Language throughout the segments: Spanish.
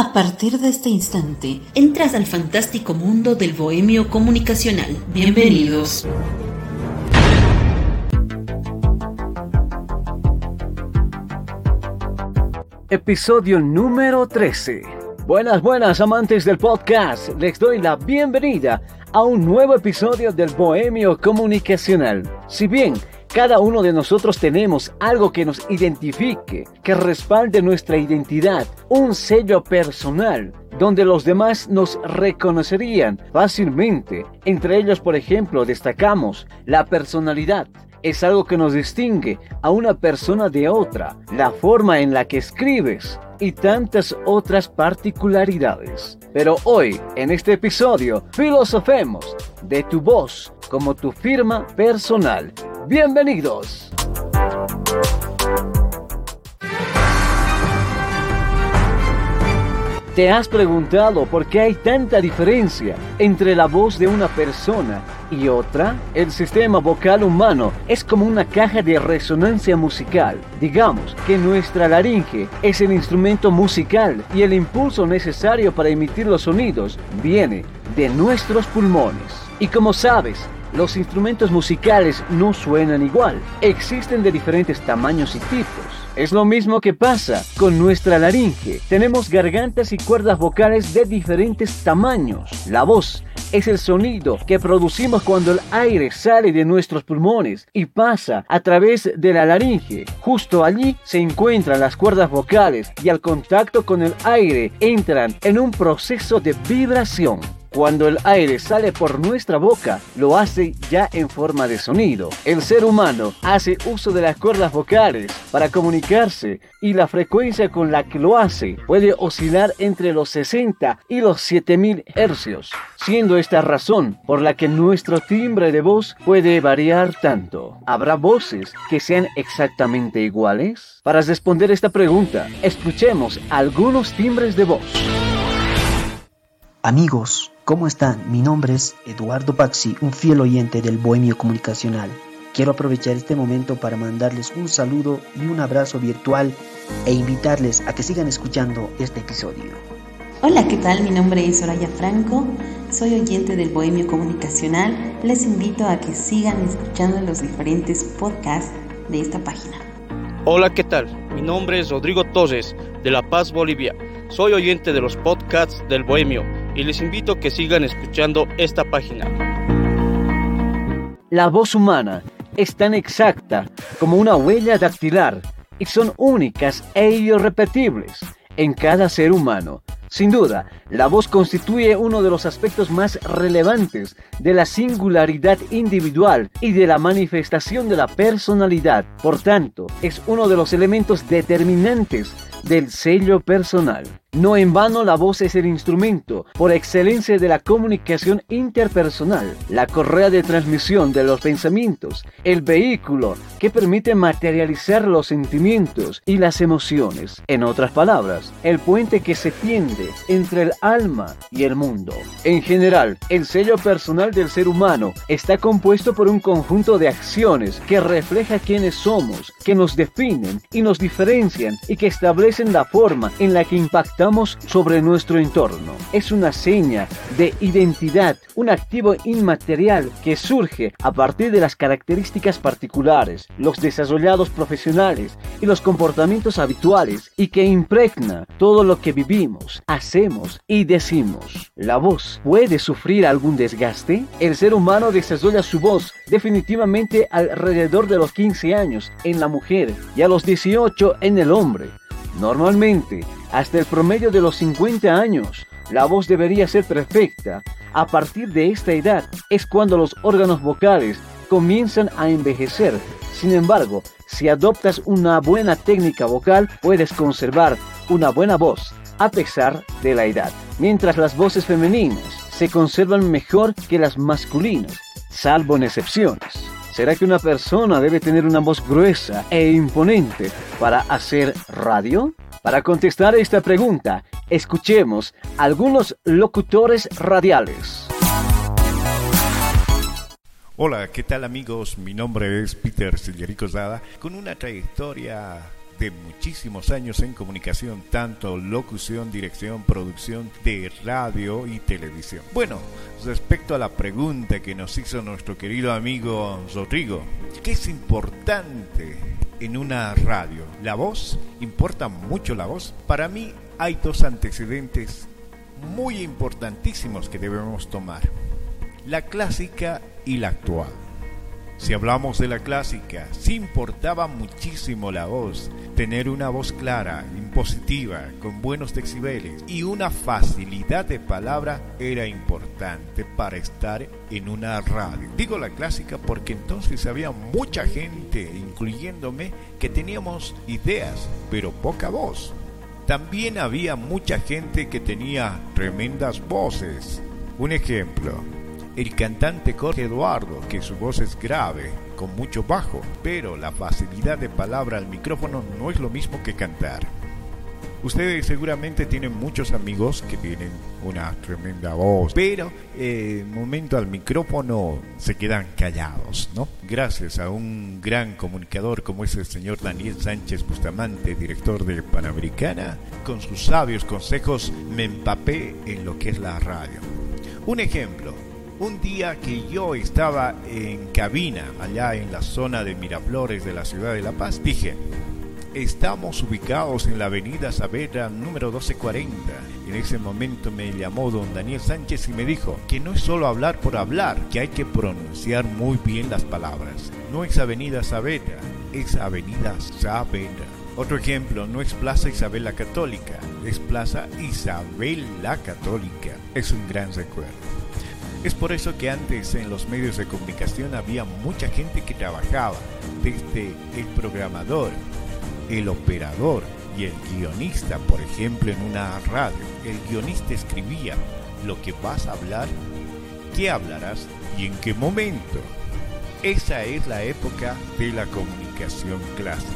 A partir de este instante, entras al fantástico mundo del bohemio comunicacional. Bienvenidos. Episodio número 13. Buenas, buenas amantes del podcast. Les doy la bienvenida a un nuevo episodio del Bohemio Comunicacional. Si bien cada uno de nosotros tenemos algo que nos identifique, que respalde nuestra identidad, un sello personal, donde los demás nos reconocerían fácilmente. Entre ellos, por ejemplo, destacamos la personalidad. Es algo que nos distingue a una persona de otra, la forma en la que escribes y tantas otras particularidades. Pero hoy, en este episodio, filosofemos de tu voz como tu firma personal Bienvenidos. ¿Te has preguntado por qué hay tanta diferencia entre la voz de una persona y otra? El sistema vocal humano es como una caja de resonancia musical. Digamos que nuestra laringe es el instrumento musical y el impulso necesario para emitir los sonidos viene de nuestros pulmones. Y como sabes, los instrumentos musicales no suenan igual, existen de diferentes tamaños y tipos. Es lo mismo que pasa con nuestra laringe. Tenemos gargantas y cuerdas vocales de diferentes tamaños. La voz es el sonido que producimos cuando el aire sale de nuestros pulmones y pasa a través de la laringe. Justo allí se encuentran las cuerdas vocales y al contacto con el aire entran en un proceso de vibración. Cuando el aire sale por nuestra boca, lo hace ya en forma de sonido. El ser humano hace uso de las cuerdas vocales para comunicarse y la frecuencia con la que lo hace puede oscilar entre los 60 y los 7000 hercios, siendo esta razón por la que nuestro timbre de voz puede variar tanto. ¿Habrá voces que sean exactamente iguales? Para responder esta pregunta, escuchemos algunos timbres de voz. Amigos, ¿cómo están? Mi nombre es Eduardo Paxi, un fiel oyente del Bohemio Comunicacional. Quiero aprovechar este momento para mandarles un saludo y un abrazo virtual e invitarles a que sigan escuchando este episodio. Hola, ¿qué tal? Mi nombre es Soraya Franco, soy oyente del Bohemio Comunicacional. Les invito a que sigan escuchando los diferentes podcasts de esta página. Hola, ¿qué tal? Mi nombre es Rodrigo Torres, de La Paz, Bolivia. Soy oyente de los podcasts del Bohemio y les invito a que sigan escuchando esta página. La voz humana es tan exacta como una huella dactilar y son únicas e irrepetibles en cada ser humano. Sin duda, la voz constituye uno de los aspectos más relevantes de la singularidad individual y de la manifestación de la personalidad. Por tanto, es uno de los elementos determinantes del sello personal. No en vano la voz es el instrumento por excelencia de la comunicación interpersonal, la correa de transmisión de los pensamientos, el vehículo que permite materializar los sentimientos y las emociones. En otras palabras, el puente que se tiende entre el alma y el mundo. En general, el sello personal del ser humano está compuesto por un conjunto de acciones que refleja quiénes somos, que nos definen y nos diferencian y que establecen la forma en la que impactamos sobre nuestro entorno. Es una seña de identidad, un activo inmaterial que surge a partir de las características particulares, los desarrollados profesionales y los comportamientos habituales y que impregna todo lo que vivimos, hacemos y decimos. ¿La voz puede sufrir algún desgaste? El ser humano desarrolla su voz definitivamente alrededor de los 15 años en la mujer y a los 18 en el hombre. Normalmente, hasta el promedio de los 50 años, la voz debería ser perfecta. A partir de esta edad es cuando los órganos vocales comienzan a envejecer. Sin embargo, si adoptas una buena técnica vocal, puedes conservar una buena voz a pesar de la edad. Mientras las voces femeninas se conservan mejor que las masculinas, salvo en excepciones. ¿Será que una persona debe tener una voz gruesa e imponente para hacer radio? Para contestar esta pregunta, escuchemos algunos locutores radiales. Hola, ¿qué tal amigos? Mi nombre es Peter Sillerico Zada, con una trayectoria de muchísimos años en comunicación, tanto locución, dirección, producción de radio y televisión. Bueno, respecto a la pregunta que nos hizo nuestro querido amigo Rodrigo, ¿qué es importante en una radio? ¿La voz? ¿Importa mucho la voz? Para mí hay dos antecedentes muy importantísimos que debemos tomar. La clásica y la actual. Si hablamos de la clásica, sí importaba muchísimo la voz, tener una voz clara, impositiva, con buenos decibeles y una facilidad de palabra era importante para estar en una radio. Digo la clásica porque entonces había mucha gente, incluyéndome, que teníamos ideas, pero poca voz. También había mucha gente que tenía tremendas voces. Un ejemplo, el cantante Jorge Eduardo, que su voz es grave, con mucho bajo, pero la facilidad de palabra al micrófono no es lo mismo que cantar. Ustedes seguramente tienen muchos amigos que tienen una tremenda voz, pero eh, momento al micrófono se quedan callados, ¿no? Gracias a un gran comunicador como es el señor Daniel Sánchez Bustamante, director de Panamericana, con sus sabios consejos me empapé en lo que es la radio. Un ejemplo, un día que yo estaba en cabina allá en la zona de Miraflores de la ciudad de La Paz, dije, Estamos ubicados en la avenida Saavedra número 1240. En ese momento me llamó don Daniel Sánchez y me dijo que no es solo hablar por hablar, que hay que pronunciar muy bien las palabras. No es avenida Saavedra, es avenida Saavedra. Otro ejemplo, no es Plaza Isabel la Católica, es Plaza Isabel la Católica. Es un gran recuerdo. Es por eso que antes en los medios de comunicación había mucha gente que trabajaba, desde el programador, el operador y el guionista, por ejemplo, en una radio. El guionista escribía lo que vas a hablar, qué hablarás y en qué momento. Esa es la época de la comunicación clásica.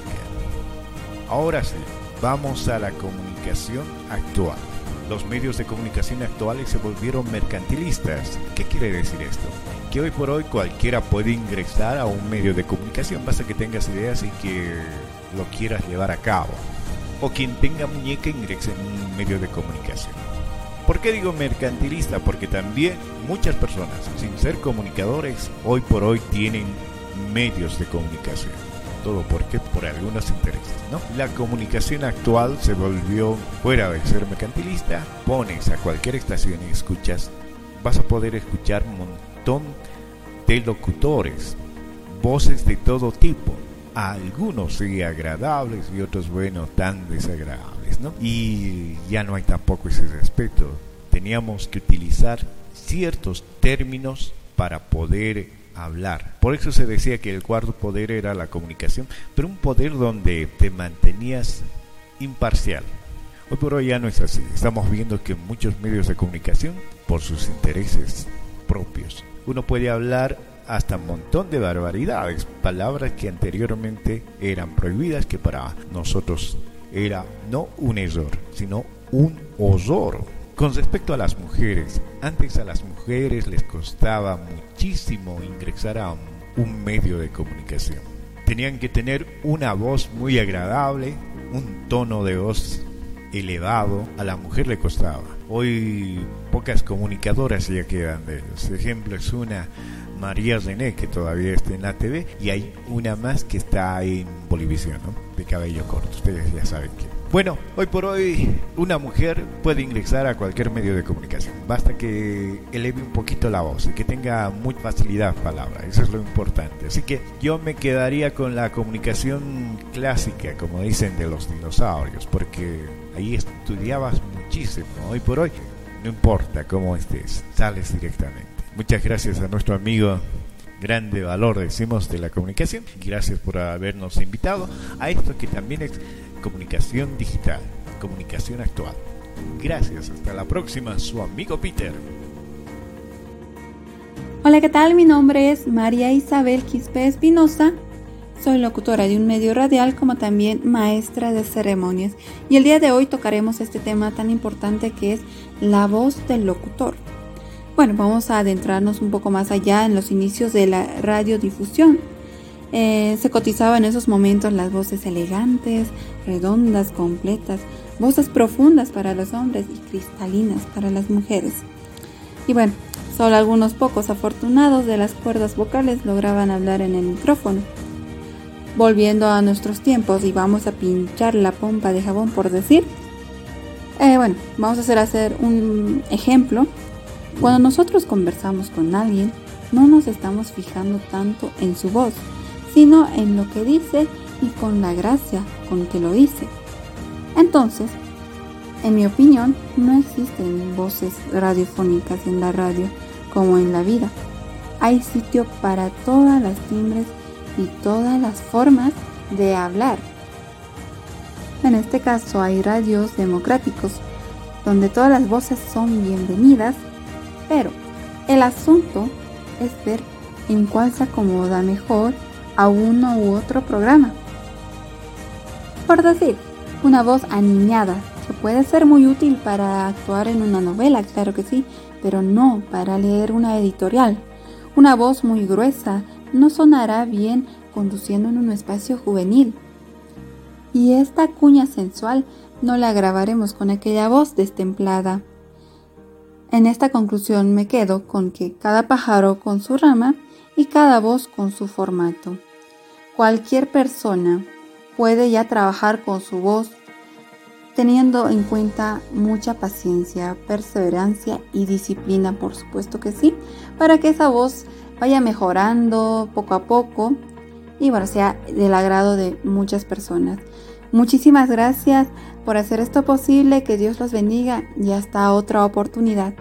Ahora sí, vamos a la comunicación actual. Los medios de comunicación actuales se volvieron mercantilistas. ¿Qué quiere decir esto? Que hoy por hoy cualquiera puede ingresar a un medio de comunicación, basta que tengas ideas y que lo quieras llevar a cabo. O quien tenga muñeca ingrese en un medio de comunicación. ¿Por qué digo mercantilista? Porque también muchas personas, sin ser comunicadores, hoy por hoy tienen medios de comunicación. Todo porque por algunos intereses, ¿no? La comunicación actual se volvió fuera de ser mercantilista. Pones a cualquier estación y escuchas, vas a poder escuchar un montón de locutores, voces de todo tipo, algunos sí agradables y otros, bueno, tan desagradables, ¿no? Y ya no hay tampoco ese respeto. Teníamos que utilizar ciertos términos para poder hablar. Por eso se decía que el cuarto poder era la comunicación, pero un poder donde te mantenías imparcial. Hoy por hoy ya no es así. Estamos viendo que muchos medios de comunicación, por sus intereses propios, uno puede hablar hasta un montón de barbaridades, palabras que anteriormente eran prohibidas, que para nosotros era no un error, sino un horror. Con respecto a las mujeres, antes a las mujeres les costaba muchísimo ingresar a un medio de comunicación. Tenían que tener una voz muy agradable, un tono de voz elevado, a la mujer le costaba. Hoy pocas comunicadoras ya quedan de los ejemplos. Una María René, que todavía está en la TV, y hay una más que está en Bolivisión, ¿no? de cabello corto. Ustedes ya saben que. Bueno, hoy por hoy una mujer puede ingresar a cualquier medio de comunicación. Basta que eleve un poquito la voz y que tenga mucha facilidad palabra. Eso es lo importante. Así que yo me quedaría con la comunicación clásica, como dicen de los dinosaurios, porque ahí estudiabas muchísimo. Hoy por hoy no importa cómo estés, sales directamente. Muchas gracias a nuestro amigo grande valor, decimos, de la comunicación. Gracias por habernos invitado a esto que también es comunicación digital, comunicación actual. Gracias, hasta la próxima, su amigo Peter. Hola, ¿qué tal? Mi nombre es María Isabel Quispe Espinosa. Soy locutora de un medio radial como también maestra de ceremonias. Y el día de hoy tocaremos este tema tan importante que es la voz del locutor. Bueno, vamos a adentrarnos un poco más allá en los inicios de la radiodifusión. Eh, se cotizaba en esos momentos las voces elegantes, redondas, completas, voces profundas para los hombres y cristalinas para las mujeres. Y bueno, solo algunos pocos afortunados de las cuerdas vocales lograban hablar en el micrófono. Volviendo a nuestros tiempos y vamos a pinchar la pompa de jabón por decir, eh, bueno, vamos a hacer, hacer un ejemplo. Cuando nosotros conversamos con alguien, no nos estamos fijando tanto en su voz, sino en lo que dice y con la gracia con que lo dice. Entonces, en mi opinión, no existen voces radiofónicas en la radio como en la vida. Hay sitio para todas las timbres y todas las formas de hablar. En este caso hay radios democráticos donde todas las voces son bienvenidas, pero el asunto es ver en cuál se acomoda mejor a uno u otro programa. Por decir, una voz aniñada, que puede ser muy útil para actuar en una novela, claro que sí, pero no para leer una editorial. Una voz muy gruesa no sonará bien conduciendo en un espacio juvenil. Y esta cuña sensual no la grabaremos con aquella voz destemplada. En esta conclusión me quedo con que cada pájaro con su rama y cada voz con su formato. Cualquier persona puede ya trabajar con su voz teniendo en cuenta mucha paciencia, perseverancia y disciplina, por supuesto que sí, para que esa voz vaya mejorando poco a poco y bueno, sea del agrado de muchas personas. Muchísimas gracias por hacer esto posible, que Dios los bendiga y hasta otra oportunidad.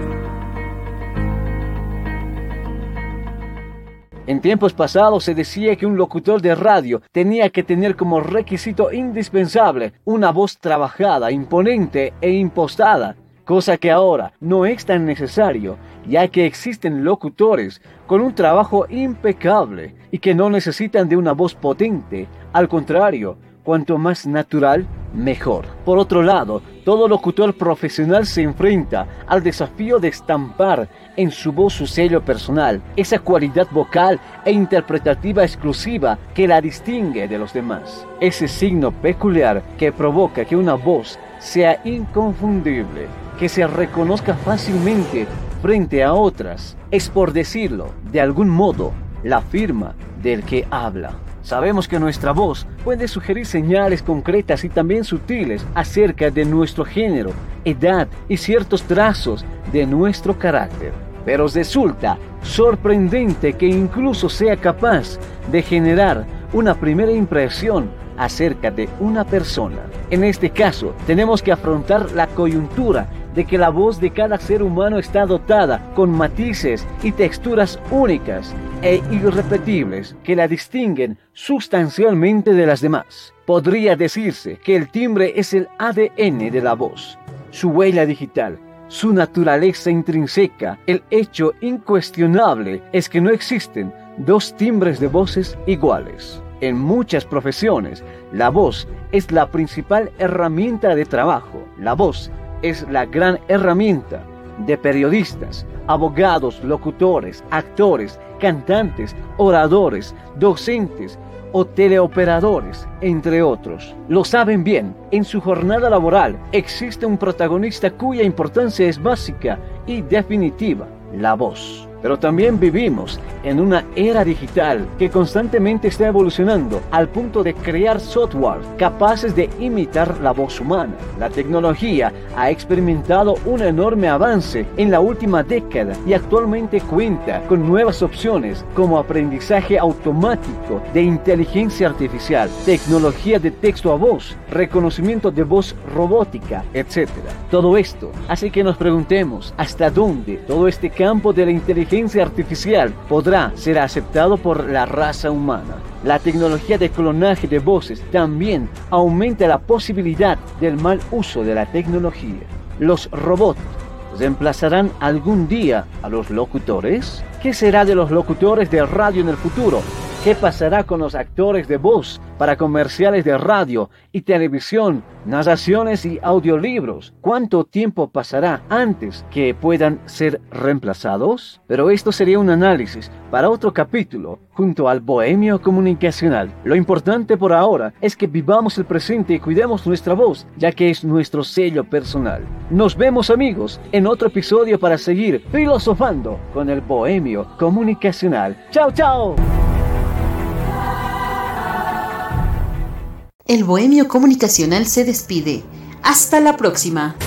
En tiempos pasados se decía que un locutor de radio tenía que tener como requisito indispensable una voz trabajada, imponente e impostada, cosa que ahora no es tan necesario, ya que existen locutores con un trabajo impecable y que no necesitan de una voz potente, al contrario, cuanto más natural, mejor. Por otro lado, todo locutor profesional se enfrenta al desafío de estampar en su voz su sello personal, esa cualidad vocal e interpretativa exclusiva que la distingue de los demás. Ese signo peculiar que provoca que una voz sea inconfundible, que se reconozca fácilmente frente a otras, es por decirlo, de algún modo, la firma del que habla. Sabemos que nuestra voz puede sugerir señales concretas y también sutiles acerca de nuestro género, edad y ciertos trazos de nuestro carácter. Pero resulta sorprendente que incluso sea capaz de generar una primera impresión acerca de una persona. En este caso, tenemos que afrontar la coyuntura de que la voz de cada ser humano está dotada con matices y texturas únicas e irrepetibles que la distinguen sustancialmente de las demás. Podría decirse que el timbre es el ADN de la voz, su huella digital, su naturaleza intrínseca. El hecho incuestionable es que no existen dos timbres de voces iguales. En muchas profesiones, la voz es la principal herramienta de trabajo. La voz es la gran herramienta de periodistas, abogados, locutores, actores, cantantes, oradores, docentes o teleoperadores, entre otros. Lo saben bien, en su jornada laboral existe un protagonista cuya importancia es básica y definitiva, la voz. Pero también vivimos en una era digital que constantemente está evolucionando al punto de crear software capaces de imitar la voz humana. La tecnología ha experimentado un enorme avance en la última década y actualmente cuenta con nuevas opciones como aprendizaje automático de inteligencia artificial, tecnología de texto a voz, reconocimiento de voz robótica, etc. Todo esto hace que nos preguntemos hasta dónde todo este campo de la inteligencia inteligencia artificial podrá ser aceptado por la raza humana. La tecnología de clonaje de voces también aumenta la posibilidad del mal uso de la tecnología. Los robots reemplazarán algún día a los locutores? ¿Qué será de los locutores de radio en el futuro? ¿Qué pasará con los actores de voz para comerciales de radio y televisión, narraciones y audiolibros? ¿Cuánto tiempo pasará antes que puedan ser reemplazados? Pero esto sería un análisis para otro capítulo junto al Bohemio Comunicacional. Lo importante por ahora es que vivamos el presente y cuidemos nuestra voz, ya que es nuestro sello personal. Nos vemos amigos en otro episodio para seguir filosofando con el Bohemio Comunicacional. ¡Chao, chao! El Bohemio Comunicacional se despide. Hasta la próxima.